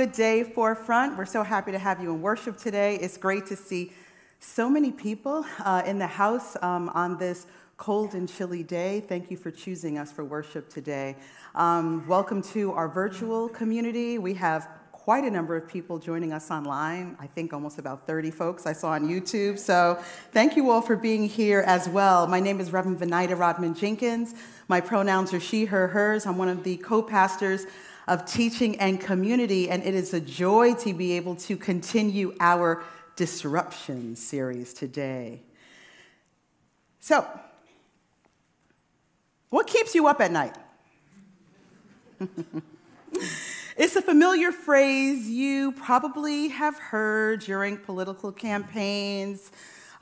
Good day, Forefront. We're so happy to have you in worship today. It's great to see so many people uh, in the house um, on this cold and chilly day. Thank you for choosing us for worship today. Um, welcome to our virtual community. We have quite a number of people joining us online. I think almost about 30 folks I saw on YouTube. So, thank you all for being here as well. My name is Reverend Venida Rodman Jenkins. My pronouns are she, her, hers. I'm one of the co pastors of teaching and community, and it is a joy to be able to continue our disruption series today. So, what keeps you up at night? it's a familiar phrase you probably have heard during political campaigns.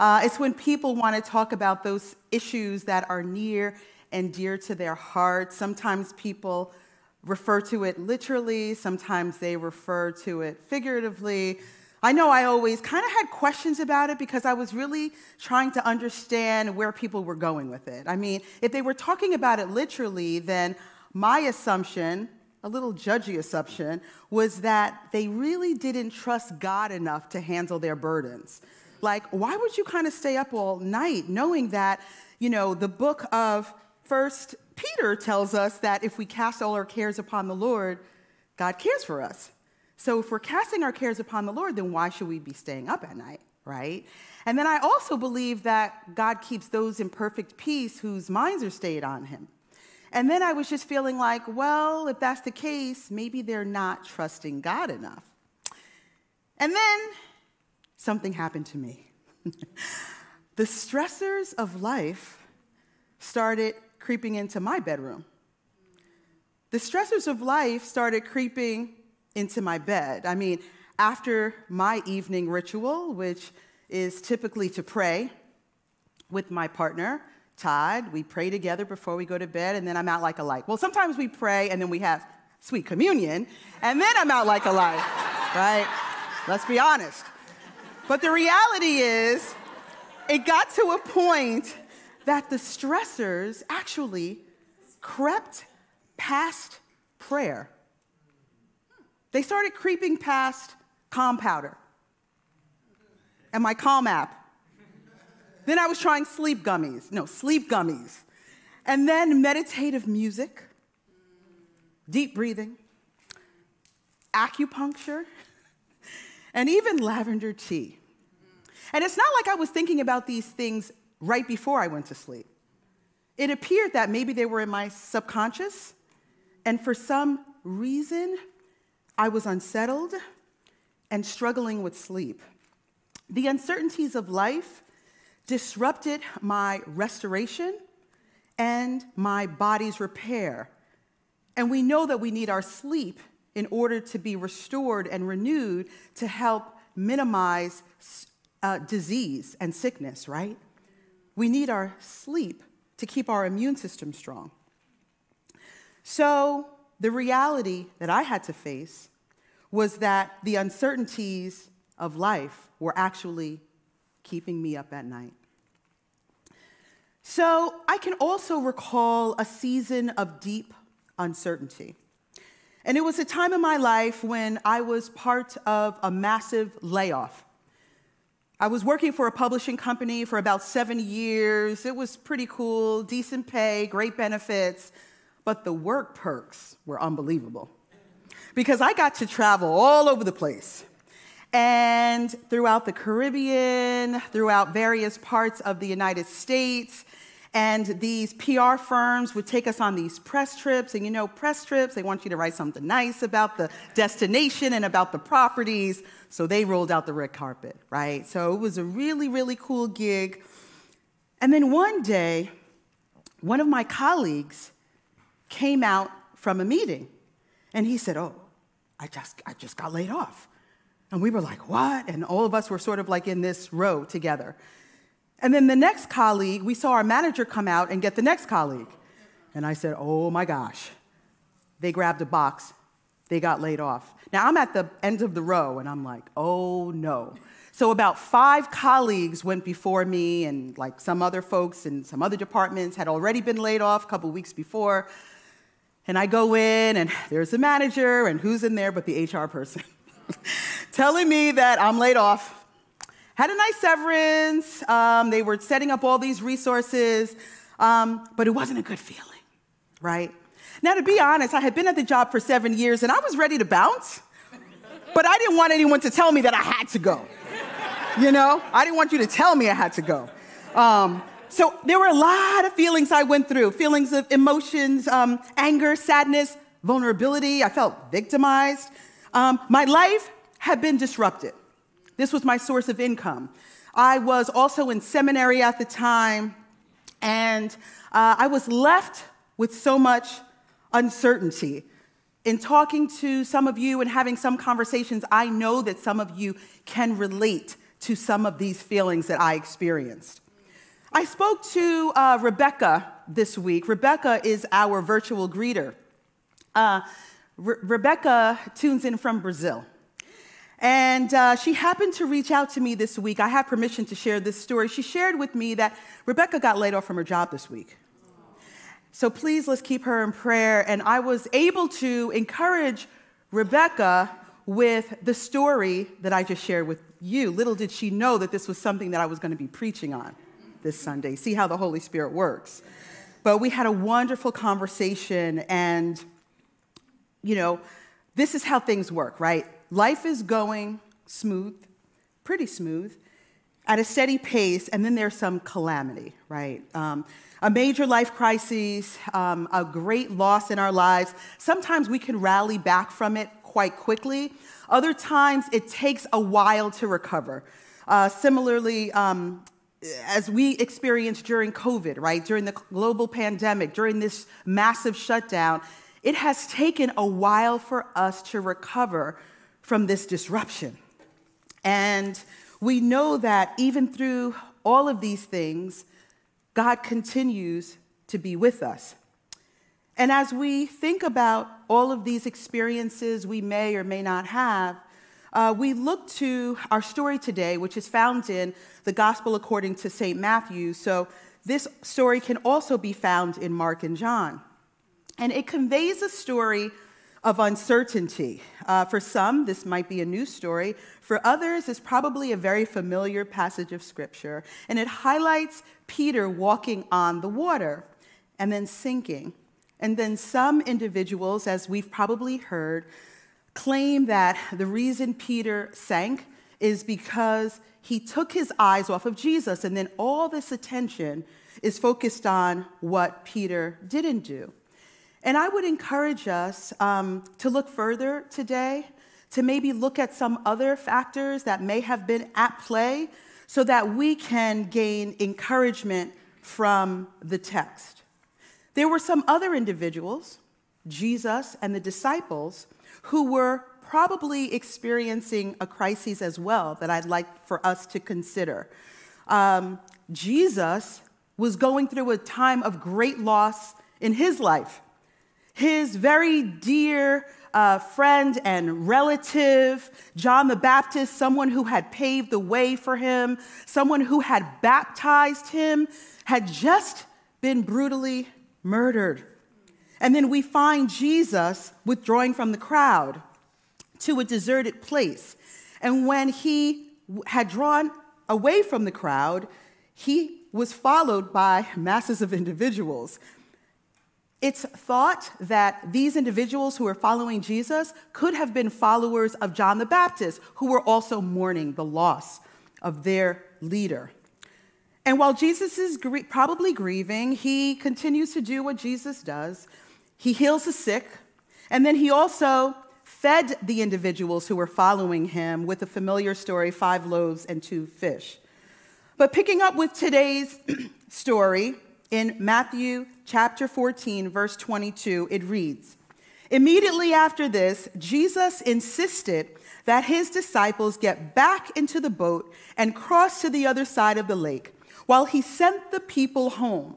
Uh, it's when people want to talk about those issues that are near and dear to their heart. Sometimes people refer to it literally, sometimes they refer to it figuratively. I know I always kind of had questions about it because I was really trying to understand where people were going with it. I mean, if they were talking about it literally, then my assumption, a little judgy assumption, was that they really didn't trust God enough to handle their burdens. Like, why would you kind of stay up all night knowing that, you know, the book of First Peter tells us that if we cast all our cares upon the Lord, God cares for us. So if we're casting our cares upon the Lord, then why should we be staying up at night, right? And then I also believe that God keeps those in perfect peace whose minds are stayed on Him. And then I was just feeling like, well, if that's the case, maybe they're not trusting God enough. And then something happened to me. the stressors of life started creeping into my bedroom. The stressors of life started creeping into my bed. I mean, after my evening ritual, which is typically to pray with my partner, Todd, we pray together before we go to bed, and then I'm out like a light. Well, sometimes we pray and then we have sweet communion, and then I'm out like a light, right? Let's be honest. But the reality is, it got to a point that the stressors actually crept past prayer. They started creeping past Calm Powder and my Calm app. Then I was trying sleep gummies, no, sleep gummies. And then meditative music, deep breathing, acupuncture, and even lavender tea. And it's not like I was thinking about these things right before I went to sleep. It appeared that maybe they were in my subconscious, and for some reason, I was unsettled and struggling with sleep. The uncertainties of life disrupted my restoration and my body's repair. And we know that we need our sleep in order to be restored and renewed to help minimize uh, disease and sickness, right? We need our sleep to keep our immune system strong. So, the reality that I had to face was that the uncertainties of life were actually keeping me up at night. So, I can also recall a season of deep uncertainty. And it was a time in my life when I was part of a massive layoff I was working for a publishing company for about seven years. It was pretty cool, decent pay, great benefits, but the work perks were unbelievable because I got to travel all over the place and throughout the Caribbean, throughout various parts of the United States. And these PR firms would take us on these press trips. And you know, press trips, they want you to write something nice about the destination and about the properties. So they rolled out the red carpet, right? So it was a really, really cool gig. And then one day, one of my colleagues came out from a meeting and he said, Oh, I just, I just got laid off. And we were like, What? And all of us were sort of like in this row together. And then the next colleague, we saw our manager come out and get the next colleague. And I said, Oh my gosh. They grabbed a box, they got laid off. Now I'm at the end of the row and I'm like, Oh no. So about five colleagues went before me, and like some other folks in some other departments had already been laid off a couple weeks before. And I go in, and there's the manager, and who's in there but the HR person, telling me that I'm laid off. Had a nice severance. Um, they were setting up all these resources, um, but it wasn't a good feeling, right? Now, to be honest, I had been at the job for seven years, and I was ready to bounce, but I didn't want anyone to tell me that I had to go. You know, I didn't want you to tell me I had to go. Um, so there were a lot of feelings I went through feelings of emotions, um, anger, sadness, vulnerability. I felt victimized. Um, my life had been disrupted. This was my source of income. I was also in seminary at the time, and uh, I was left with so much uncertainty. In talking to some of you and having some conversations, I know that some of you can relate to some of these feelings that I experienced. I spoke to uh, Rebecca this week. Rebecca is our virtual greeter. Uh, Re- Rebecca tunes in from Brazil. And uh, she happened to reach out to me this week. I have permission to share this story. She shared with me that Rebecca got laid off from her job this week. So please let's keep her in prayer. And I was able to encourage Rebecca with the story that I just shared with you. Little did she know that this was something that I was going to be preaching on this Sunday. See how the Holy Spirit works. But we had a wonderful conversation, and, you know, this is how things work, right? Life is going smooth, pretty smooth, at a steady pace, and then there's some calamity, right? Um, a major life crisis, um, a great loss in our lives. Sometimes we can rally back from it quite quickly. Other times, it takes a while to recover. Uh, similarly, um, as we experienced during COVID, right, during the global pandemic, during this massive shutdown, it has taken a while for us to recover from this disruption. And we know that even through all of these things, God continues to be with us. And as we think about all of these experiences we may or may not have, uh, we look to our story today, which is found in the Gospel according to St. Matthew. So this story can also be found in Mark and John. And it conveys a story of uncertainty. Uh, for some, this might be a new story. For others, it's probably a very familiar passage of Scripture. And it highlights Peter walking on the water and then sinking. And then some individuals, as we've probably heard, claim that the reason Peter sank is because he took his eyes off of Jesus, and then all this attention is focused on what Peter didn't do. And I would encourage us um, to look further today, to maybe look at some other factors that may have been at play so that we can gain encouragement from the text. There were some other individuals, Jesus and the disciples, who were probably experiencing a crisis as well that I'd like for us to consider. Um, Jesus was going through a time of great loss in his life. His very dear uh, friend and relative, John the Baptist, someone who had paved the way for him, someone who had baptized him, had just been brutally murdered. And then we find Jesus withdrawing from the crowd to a deserted place. And when he had drawn away from the crowd, he was followed by masses of individuals. It's thought that these individuals who were following Jesus could have been followers of John the Baptist, who were also mourning the loss of their leader. And while Jesus is gr- probably grieving, he continues to do what Jesus does. He heals the sick, and then he also fed the individuals who were following him with the familiar story five loaves and two fish. But picking up with today's story in Matthew chapter 14, verse 22, it reads Immediately after this, Jesus insisted that his disciples get back into the boat and cross to the other side of the lake while he sent the people home.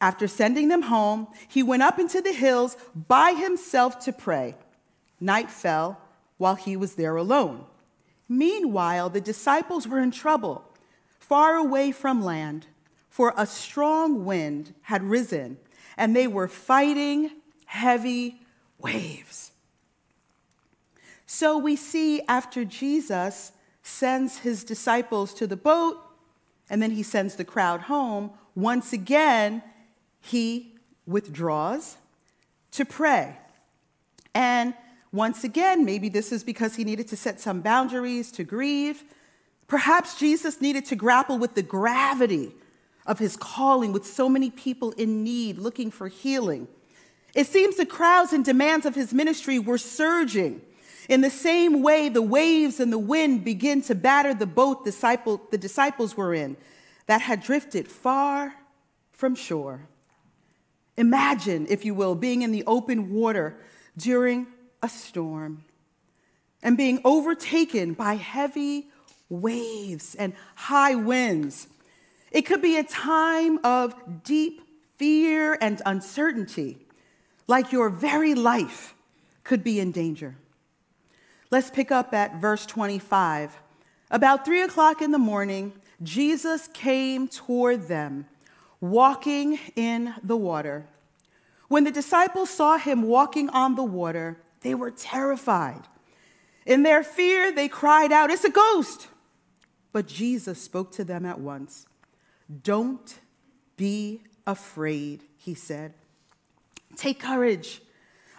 After sending them home, he went up into the hills by himself to pray. Night fell while he was there alone. Meanwhile, the disciples were in trouble, far away from land, for a strong wind had risen, and they were fighting heavy waves. So we see after Jesus sends his disciples to the boat, and then he sends the crowd home, once again, he withdraws to pray. And once again, maybe this is because he needed to set some boundaries to grieve. Perhaps Jesus needed to grapple with the gravity of his calling with so many people in need looking for healing. It seems the crowds and demands of his ministry were surging. In the same way, the waves and the wind begin to batter the boat disciple, the disciples were in that had drifted far from shore. Imagine, if you will, being in the open water during a storm and being overtaken by heavy waves and high winds. It could be a time of deep fear and uncertainty, like your very life could be in danger. Let's pick up at verse 25. About three o'clock in the morning, Jesus came toward them walking in the water. When the disciples saw him walking on the water, they were terrified. In their fear, they cried out, It's a ghost! But Jesus spoke to them at once. Don't be afraid, he said. Take courage.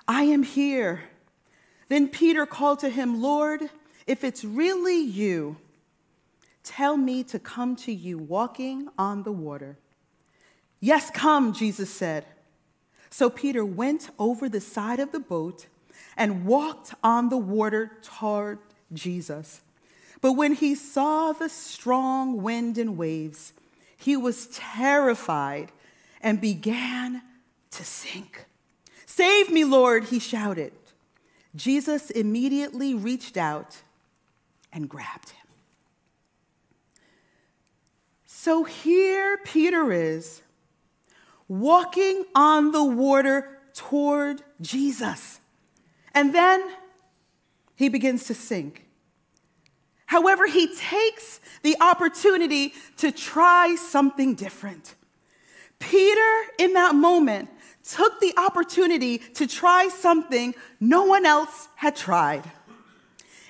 I am here. Then Peter called to him, Lord, if it's really you, tell me to come to you walking on the water. Yes, come, Jesus said. So Peter went over the side of the boat and walked on the water toward Jesus. But when he saw the strong wind and waves, he was terrified and began to sink. Save me, Lord, he shouted. Jesus immediately reached out and grabbed him. So here Peter is walking on the water toward Jesus. And then he begins to sink. However, he takes the opportunity to try something different. Peter, in that moment, took the opportunity to try something no one else had tried.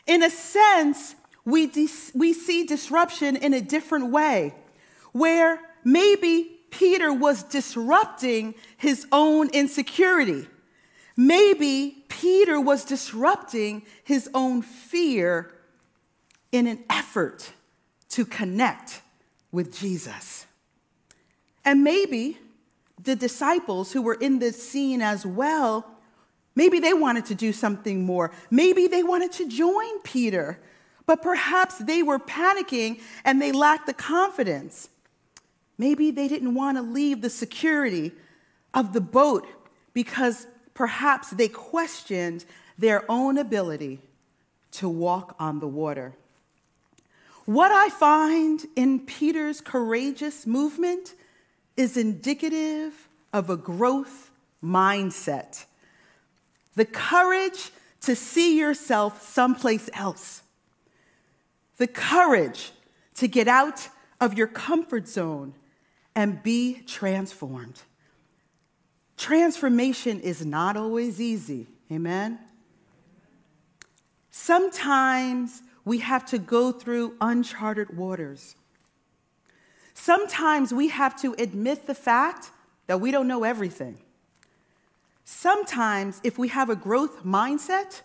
In a sense, we, we see disruption in a different way, where maybe Peter was disrupting his own insecurity. Maybe Peter was disrupting his own fear in an effort to connect with Jesus. And maybe the disciples who were in this scene as well, maybe they wanted to do something more. Maybe they wanted to join Peter, but perhaps they were panicking and they lacked the confidence. Maybe they didn't want to leave the security of the boat because perhaps they questioned their own ability to walk on the water. What I find in Peter's courageous movement is indicative of a growth mindset. The courage to see yourself someplace else. The courage to get out of your comfort zone and be transformed. Transformation is not always easy. Amen? Sometimes we have to go through uncharted waters. Sometimes we have to admit the fact that we don't know everything. Sometimes, if we have a growth mindset,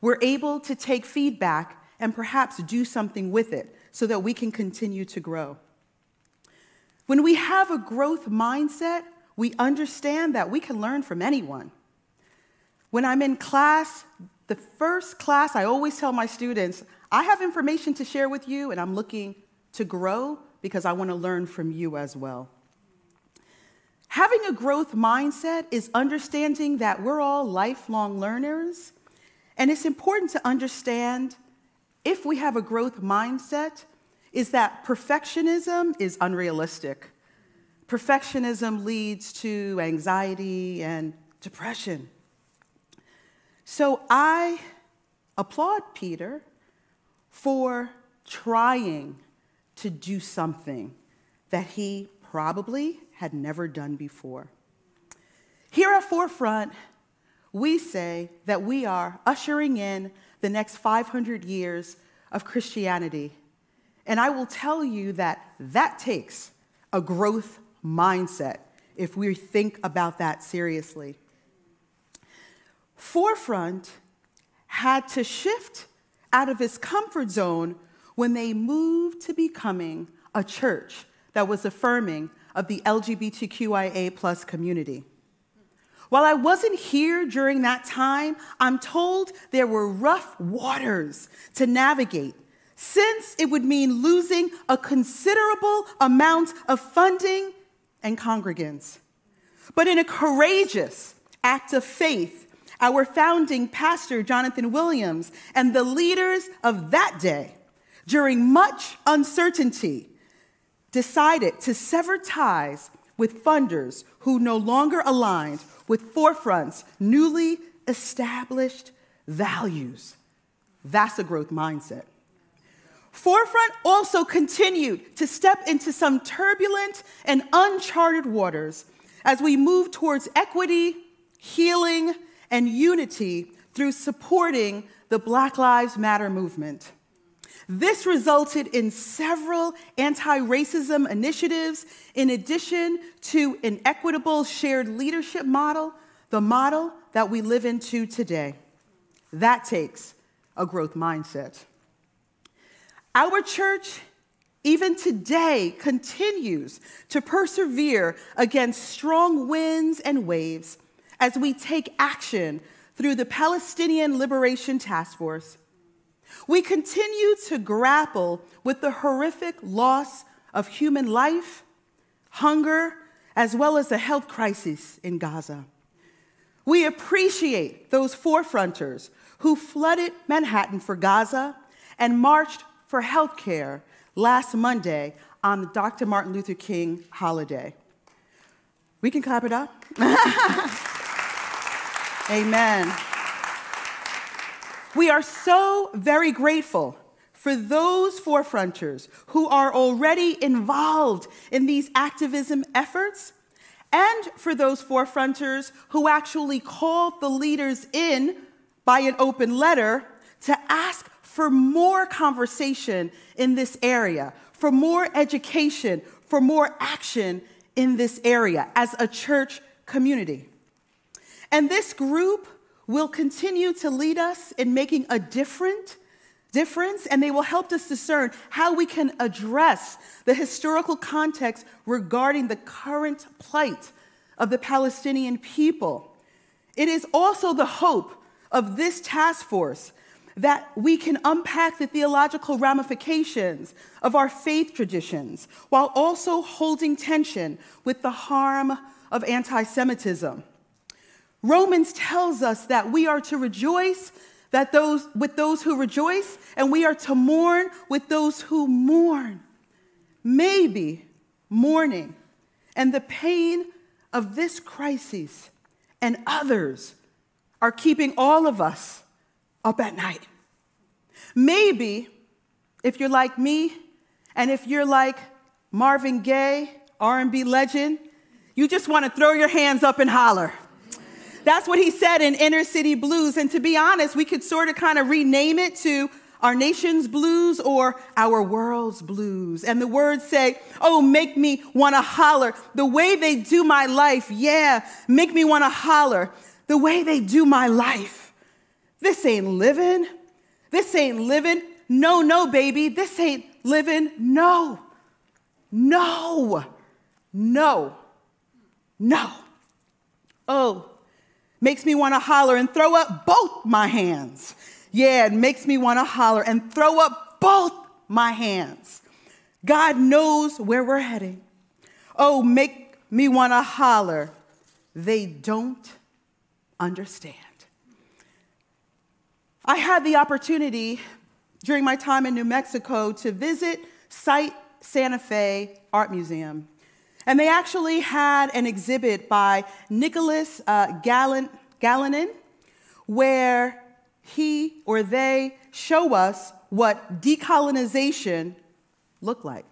we're able to take feedback and perhaps do something with it so that we can continue to grow. When we have a growth mindset, we understand that we can learn from anyone. When I'm in class, the first class, I always tell my students, I have information to share with you, and I'm looking to grow because I want to learn from you as well. Having a growth mindset is understanding that we're all lifelong learners, and it's important to understand if we have a growth mindset is that perfectionism is unrealistic. Perfectionism leads to anxiety and depression. So I applaud Peter for trying to do something that he probably had never done before. Here at Forefront, we say that we are ushering in the next 500 years of Christianity. And I will tell you that that takes a growth mindset if we think about that seriously. Forefront had to shift out of his comfort zone when they moved to becoming a church that was affirming of the LGBTQIA plus community. While I wasn't here during that time, I'm told there were rough waters to navigate, since it would mean losing a considerable amount of funding and congregants. But in a courageous act of faith, our founding pastor, Jonathan Williams, and the leaders of that day, during much uncertainty, decided to sever ties with funders who no longer aligned with Forefront's newly established values. That's a growth mindset. Forefront also continued to step into some turbulent and uncharted waters as we move towards equity, healing, and unity through supporting the Black Lives Matter movement. This resulted in several anti racism initiatives, in addition to an equitable shared leadership model, the model that we live into today. That takes a growth mindset. Our church, even today, continues to persevere against strong winds and waves as we take action through the Palestinian Liberation Task Force we continue to grapple with the horrific loss of human life, hunger, as well as the health crisis in Gaza. We appreciate those forefronters who flooded Manhattan for Gaza and marched for health care last Monday on the Dr. Martin Luther King holiday. We can clap it up. Amen. We are so very grateful for those forefronters who are already involved in these activism efforts and for those forefronters who actually called the leaders in by an open letter to ask for more conversation in this area, for more education, for more action in this area as a church community. And this group will continue to lead us in making a different difference and they will help us discern how we can address the historical context regarding the current plight of the Palestinian people. It is also the hope of this task force that we can unpack the theological ramifications of our faith traditions while also holding tension with the harm of anti Semitism. Romans tells us that we are to rejoice that those with those who rejoice and we are to mourn with those who mourn. Maybe mourning and the pain of this crisis and others are keeping all of us up at night. Maybe if you're like me and if you're like Marvin Gaye, R&B legend, you just want to throw your hands up and holler. That's what he said in Inner City Blues. And to be honest, we could sort of kind of rename it to our nation's blues or our world's blues. And the words say, Oh, make me want to holler. The way they do my life, yeah, make me want to holler. The way they do my life. This ain't living. This ain't living. No, no, baby. This ain't living. No. No. No. No. Oh, makes me want to holler and throw up both my hands. Yeah, it makes me want to holler and throw up both my hands. God knows where we're heading. Oh, make me want to holler. They don't understand. I had the opportunity during my time in New Mexico to visit Site Santa Fe Art Museum. And they actually had an exhibit by Nicholas uh, where he or they show us what decolonization looked like.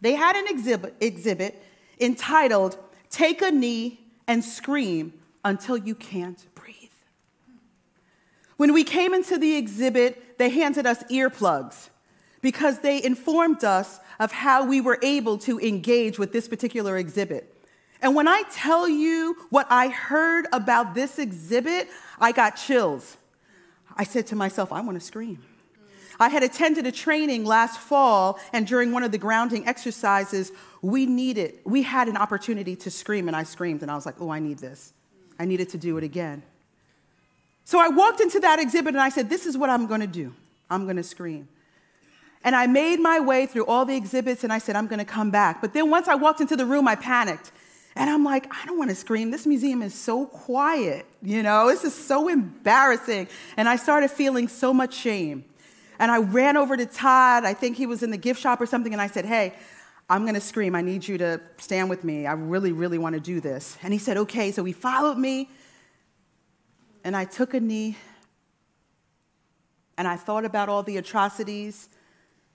They had an exhibit, exhibit entitled Take a Knee and Scream Until You Can't Breathe. When we came into the exhibit, they handed us earplugs because they informed us of how we were able to engage with this particular exhibit. And when I tell you what I heard about this exhibit, I got chills. I said to myself, I want to scream. I had attended a training last fall, and during one of the grounding exercises, we needed, we had an opportunity to scream, and I screamed, and I was like, oh, I need this. I needed to do it again. So I walked into that exhibit and I said, This is what I'm going to do. I'm going to scream. And I made my way through all the exhibits and I said, I'm to come back. But then once I walked into the room, I panicked. And I'm like, I don't want to scream. This museum is so quiet. You know, this is so embarrassing. And I started feeling so much shame. And I ran over to Todd. I think he was in the gift shop or something. And I said, Hey, I'm to scream. I need you to stand with me. I really, really want to do this. And he said, Okay. So he followed me and I took a knee and I thought about all the atrocities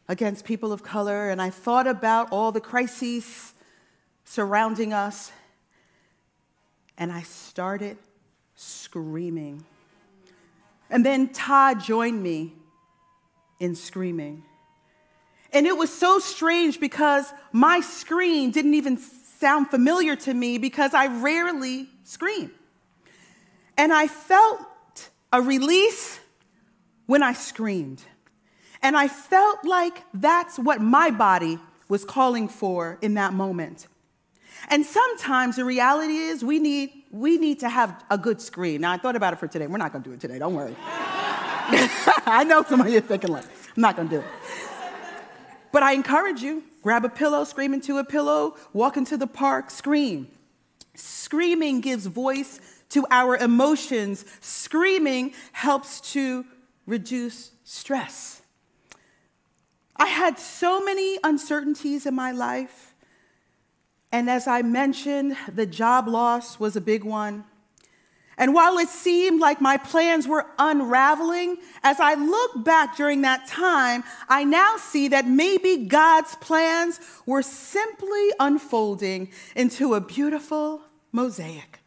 against people of color, and I thought about all the crises surrounding us, and I started screaming. And then Todd joined me in screaming. And it was so strange because my scream didn't even sound familiar to me because I rarely scream. And I felt a release when I screamed. And I felt like that's what my body was calling for in that moment. And sometimes the reality is we need, we need to have a good scream. Now, I thought about it for today. We're not going to do it today. Don't worry. I know some of you are thinking, like, I'm not going to do it. But I encourage you grab a pillow, scream into a pillow, walk into the park, scream. Screaming gives voice to our emotions. Screaming helps to reduce stress. I had so many uncertainties in my life. And as I mentioned, the job loss was a big one. And while it seemed like my plans were unraveling, as I look back during that time, I now see that maybe God's plans were simply unfolding into a beautiful mosaic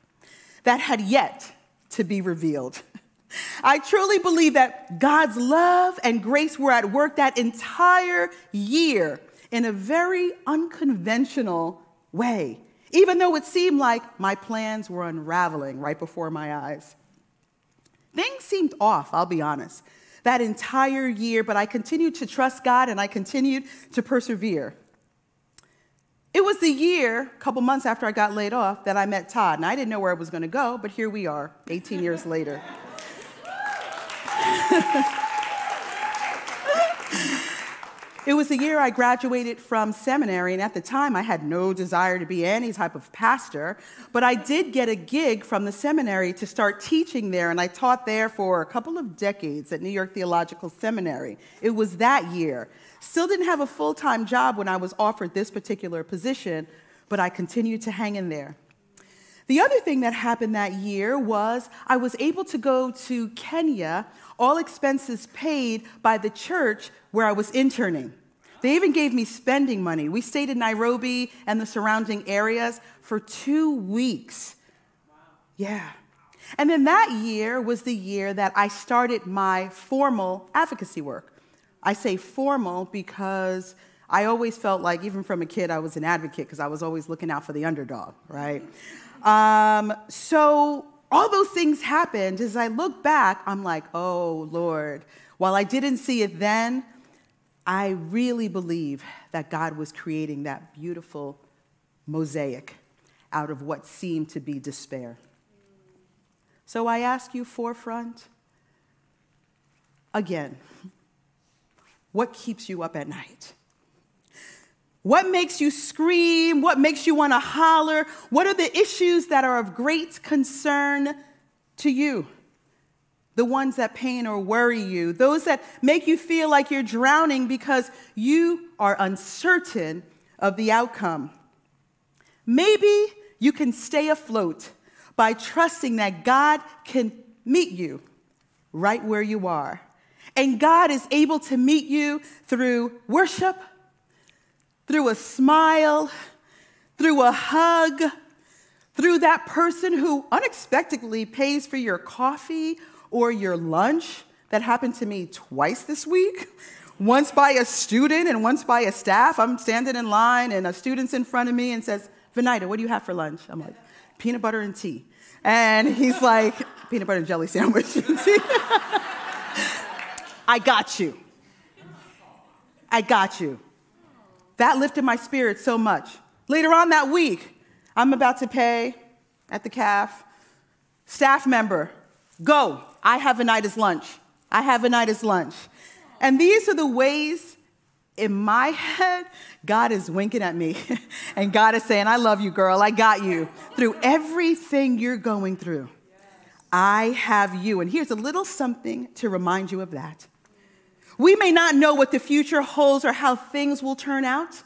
that had yet to be revealed. I truly believe that God's love and grace were at work that entire year in a very unconventional way, even though it seemed like my plans were unraveling right before my eyes. Things seemed off, I'll be honest, that entire year, but I continued to trust God and I continued to persevere. It was the year, a couple months after I got laid off, that I met Todd. And I didn't know where I was going to go, but here we are, 18 years later. it was the year I graduated from seminary, and at the time I had no desire to be any type of pastor, but I did get a gig from the seminary to start teaching there, and I taught there for a couple of decades at New York Theological Seminary. It was that year. Still didn't have a full time job when I was offered this particular position, but I continued to hang in there. The other thing that happened that year was I was able to go to Kenya, all expenses paid by the church where I was interning. They even gave me spending money. We stayed in Nairobi and the surrounding areas for two weeks. Yeah. And then that year was the year that I started my formal advocacy work. I say formal because I always felt like, even from a kid, I was an advocate because I was always looking out for the underdog, right? Um, so all those things happened. As I look back, I'm like, oh, Lord. While I didn't see it then, I really believe that God was creating that beautiful mosaic out of what seemed to be despair. So I ask you, forefront, again, what keeps you up at night? What makes you scream? What makes you want to holler? What are the issues that are of great concern to you? The ones that pain or worry you, those that make you feel like you're drowning because you are uncertain of the outcome. Maybe you can stay afloat by trusting that God can meet you right where you are. And God is able to meet you through worship, through a smile, through a hug, through that person who unexpectedly pays for your coffee or your lunch. That happened to me twice this week. Once by a student and once by a staff. I'm standing in line and a student's in front of me and says, Venida, what do you have for lunch? I'm like, peanut butter and tea. And he's like, peanut butter and jelly sandwich. I got you. I got you. That lifted my spirit so much. Later on that week, I'm about to pay at the calf. Staff member, go. I have a night as lunch. I have a night as lunch. And these are the ways in my head, God is winking at me. and God is saying, I love you, girl. I got you. Through everything you're going through, I have you. And here's a little something to remind you of that. We may not know what the future holds or how things will turn out.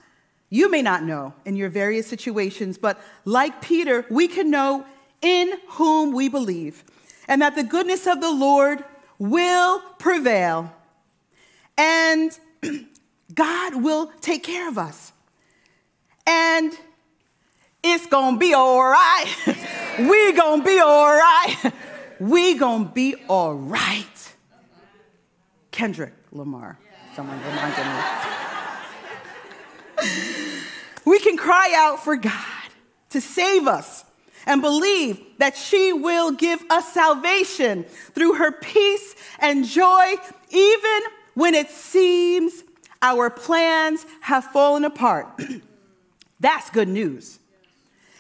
You may not know in your various situations, but like Peter, we can know in whom we believe, and that the goodness of the Lord will prevail. And God will take care of us. And it's gonna be all right. we gonna be all right. we gonna be all right. Kendrick Lamar. Someone reminded me. we can cry out for God to save us and believe that she will give us salvation through her peace and joy, even when it seems our plans have fallen apart. That's good news.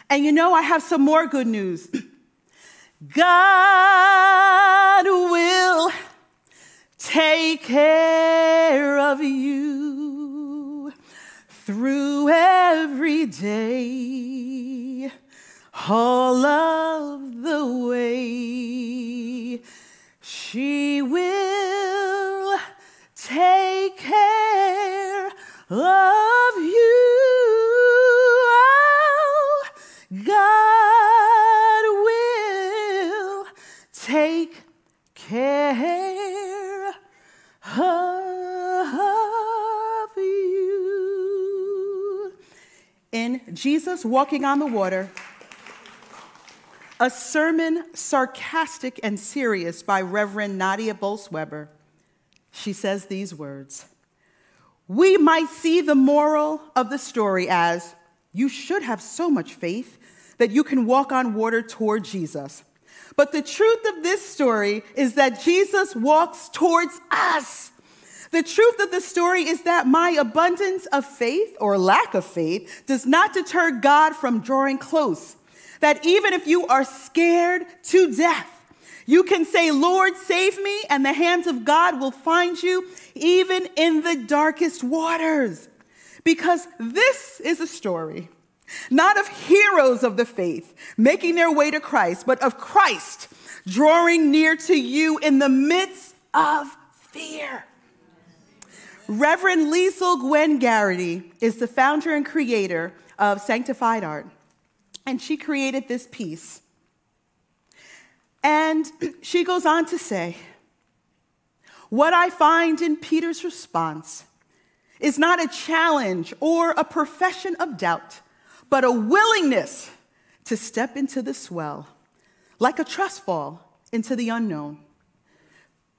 And you know, I have some more good news. God will take care of you through every day, all of the way. She will take care of you. Jesus Walking on the Water, a sermon sarcastic and serious by Reverend Nadia Bolz-Weber she says these words We might see the moral of the story as you should have so much faith that you can walk on water toward Jesus. But the truth of this story is that Jesus walks towards us. The truth of the story is that my abundance of faith or lack of faith does not deter God from drawing close. That even if you are scared to death, you can say, Lord, save me, and the hands of God will find you even in the darkest waters. Because this is a story not of heroes of the faith making their way to Christ, but of Christ drawing near to you in the midst of fear. Reverend Lisle Gwynn Garrity is the founder and creator of Sanctified Art, and she created this piece and she goes on to say, What I find in Peter's response is not a challenge or a profession of doubt, but a willingness to step into the swell, like a trust fall into the unknown.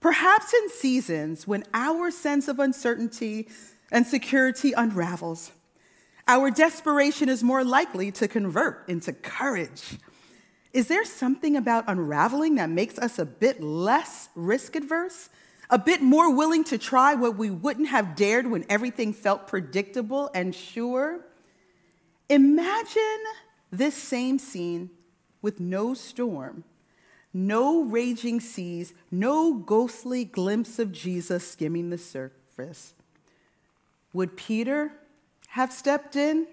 Perhaps in seasons when our sense of uncertainty and security unravels, our desperation is more likely to convert into courage is there something about unraveling that makes us a bit less risk adverse? A bit more willing to try what we wouldn't have dared when everything felt predictable and sure? Imagine this same scene with no storm, no raging seas, no ghostly glimpse of Jesus skimming the surface. Would Peter have stepped in?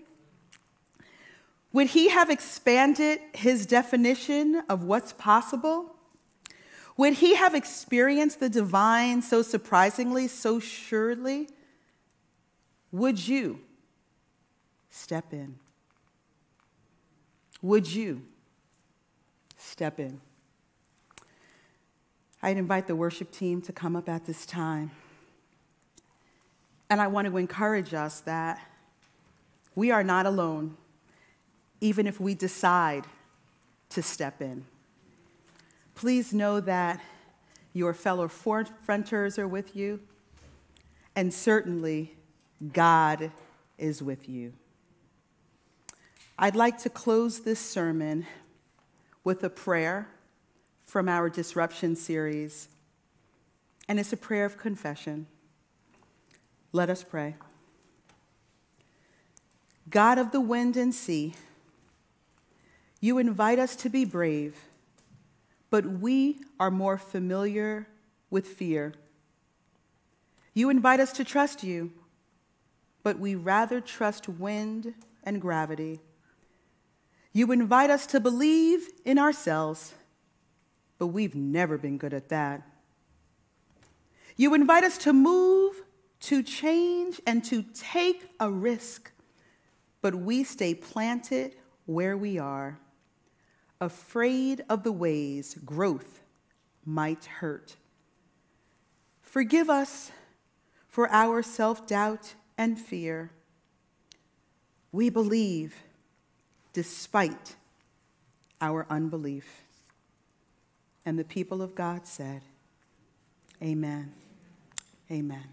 Would he have expanded his definition of what's possible? Would he have experienced the divine so surprisingly, so surely? Would you step in? Would you step in? I'd invite the worship team to come up at this time. And I want to encourage us that we are not alone, even if we decide to step in. Please know that your fellow fronters are with you, and certainly God is with you. I'd like to close this sermon with a prayer from our Disruption series, and it's a prayer of confession. Let us pray. God of the wind and sea, you invite us to be brave, but we are more familiar with fear. You invite us to trust you, but we rather trust wind and gravity. You invite us to believe in ourselves, but we've never been good at that. You invite us to move, to change, and to take a risk, but we stay planted where we are, afraid of the ways growth might hurt. Forgive us for our self doubt and fear. We believe despite our unbelief. And the people of God said, Amen. Amen.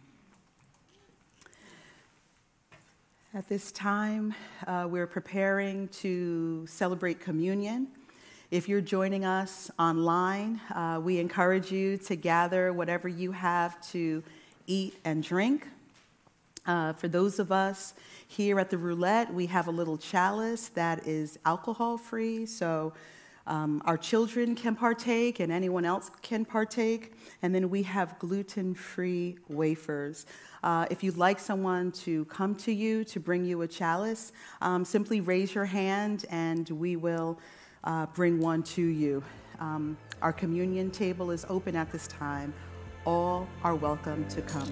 At this time, uh, we're preparing to celebrate communion. If you're joining us online, uh, we encourage you to gather whatever you have to eat and drink. Uh, for those of us here at the roulette, we have a little chalice that is alcohol free, so um, our children can partake and anyone else can partake. And then we have gluten free wafers. Uh, if you'd like someone to come to you to bring you a chalice, um, simply raise your hand and we will uh, bring one to you. Um, our communion table is open at this time. All are welcome to come.